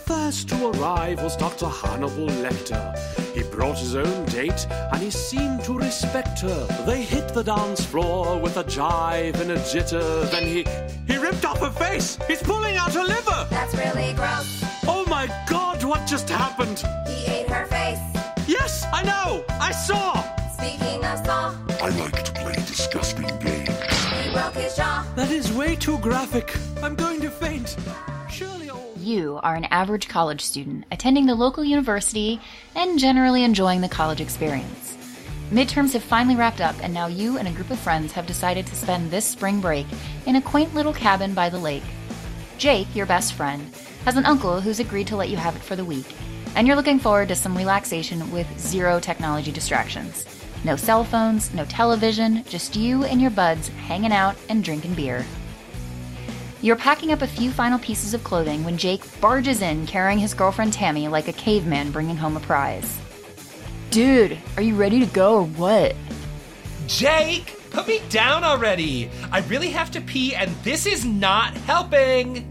first to arrive was Dr. Hannibal Lecter. He brought his own date, and he seemed to respect her. They hit the dance floor with a jive and a jitter. Then he he ripped off her face. He's pulling out her liver. That's really gross. Oh my God! What just happened? He ate her face. Yes, I know. I saw. Speaking of saw, I like to play disgusting games. he broke his jaw. That is way too graphic. I'm going to faint. Surely all. You are an average college student attending the local university and generally enjoying the college experience. Midterms have finally wrapped up, and now you and a group of friends have decided to spend this spring break in a quaint little cabin by the lake. Jake, your best friend, has an uncle who's agreed to let you have it for the week, and you're looking forward to some relaxation with zero technology distractions. No cell phones, no television, just you and your buds hanging out and drinking beer. You're packing up a few final pieces of clothing when Jake barges in carrying his girlfriend Tammy like a caveman bringing home a prize. Dude, are you ready to go or what? Jake, put me down already. I really have to pee, and this is not helping.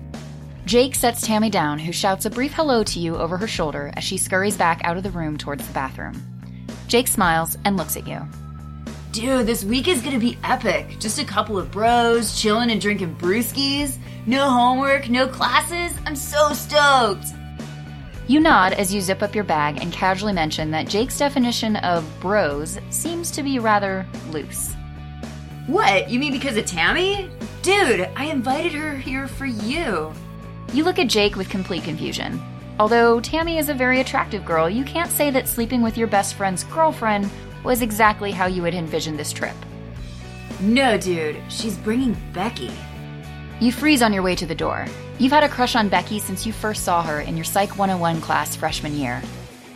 Jake sets Tammy down, who shouts a brief hello to you over her shoulder as she scurries back out of the room towards the bathroom. Jake smiles and looks at you. Dude, this week is gonna be epic. Just a couple of bros, chilling and drinking brewskis. No homework, no classes. I'm so stoked. You nod as you zip up your bag and casually mention that Jake's definition of bros seems to be rather loose. What? You mean because of Tammy? Dude, I invited her here for you. You look at Jake with complete confusion. Although Tammy is a very attractive girl, you can't say that sleeping with your best friend's girlfriend was exactly how you had envisioned this trip. No, dude, she's bringing Becky. You freeze on your way to the door. You've had a crush on Becky since you first saw her in your Psych 101 class freshman year.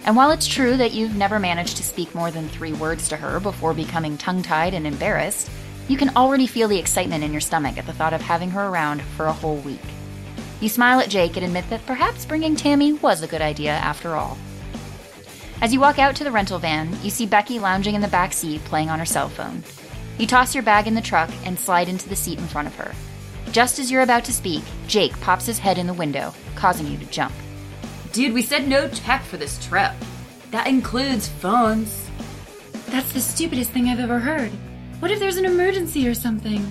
And while it's true that you've never managed to speak more than three words to her before becoming tongue tied and embarrassed, you can already feel the excitement in your stomach at the thought of having her around for a whole week. You smile at Jake and admit that perhaps bringing Tammy was a good idea after all. As you walk out to the rental van, you see Becky lounging in the back seat playing on her cell phone. You toss your bag in the truck and slide into the seat in front of her. Just as you're about to speak, Jake pops his head in the window, causing you to jump. Dude, we said no tech for this trip. That includes phones. That's the stupidest thing I've ever heard. What if there's an emergency or something?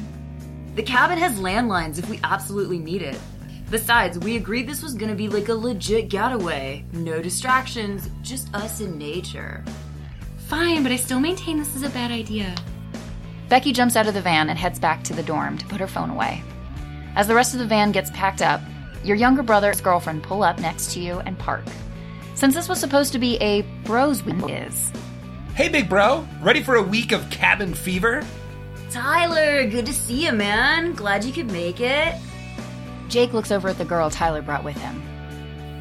The cabin has landlines if we absolutely need it. Besides, we agreed this was gonna be like a legit getaway. No distractions, just us in nature. Fine, but I still maintain this is a bad idea. Becky jumps out of the van and heads back to the dorm to put her phone away. As the rest of the van gets packed up, your younger brother's girlfriend pull up next to you and park. Since this was supposed to be a bros week is. Hey, big bro, ready for a week of cabin fever? Tyler, good to see you, man. Glad you could make it. Jake looks over at the girl Tyler brought with him.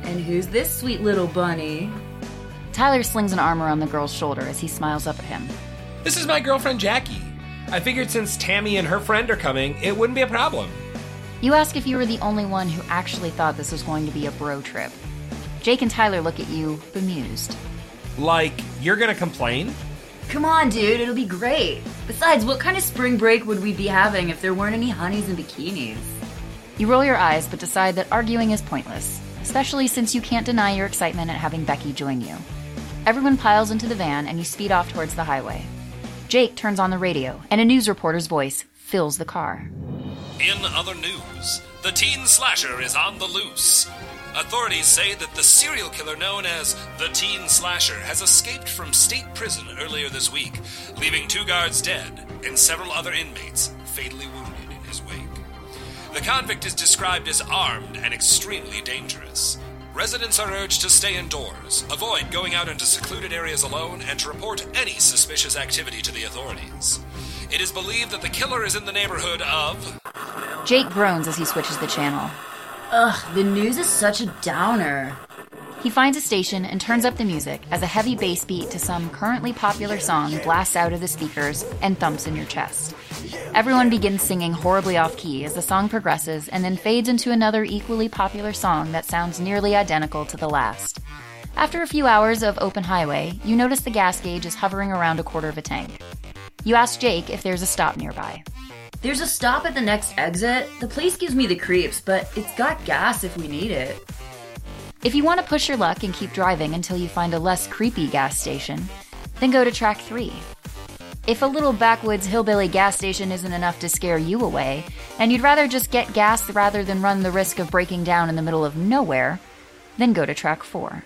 And who's this sweet little bunny? Tyler slings an arm around the girl's shoulder as he smiles up at him. This is my girlfriend Jackie. I figured since Tammy and her friend are coming, it wouldn't be a problem. You ask if you were the only one who actually thought this was going to be a bro trip. Jake and Tyler look at you, bemused. Like, you're gonna complain? Come on, dude, it'll be great. Besides, what kind of spring break would we be having if there weren't any honeys and bikinis? You roll your eyes but decide that arguing is pointless, especially since you can't deny your excitement at having Becky join you. Everyone piles into the van and you speed off towards the highway. Jake turns on the radio, and a news reporter's voice fills the car. In other news, the teen slasher is on the loose. Authorities say that the serial killer known as the Teen Slasher has escaped from state prison earlier this week, leaving two guards dead and several other inmates fatally wounded in his wake. The convict is described as armed and extremely dangerous. Residents are urged to stay indoors, avoid going out into secluded areas alone, and to report any suspicious activity to the authorities. It is believed that the killer is in the neighborhood of Jake groans as he switches the channel. Ugh, the news is such a downer. He finds a station and turns up the music as a heavy bass beat to some currently popular song blasts out of the speakers and thumps in your chest. Everyone begins singing horribly off key as the song progresses and then fades into another equally popular song that sounds nearly identical to the last. After a few hours of open highway, you notice the gas gauge is hovering around a quarter of a tank. You ask Jake if there's a stop nearby. There's a stop at the next exit. The place gives me the creeps, but it's got gas if we need it. If you want to push your luck and keep driving until you find a less creepy gas station, then go to track 3. If a little backwoods hillbilly gas station isn't enough to scare you away, and you'd rather just get gas rather than run the risk of breaking down in the middle of nowhere, then go to track 4.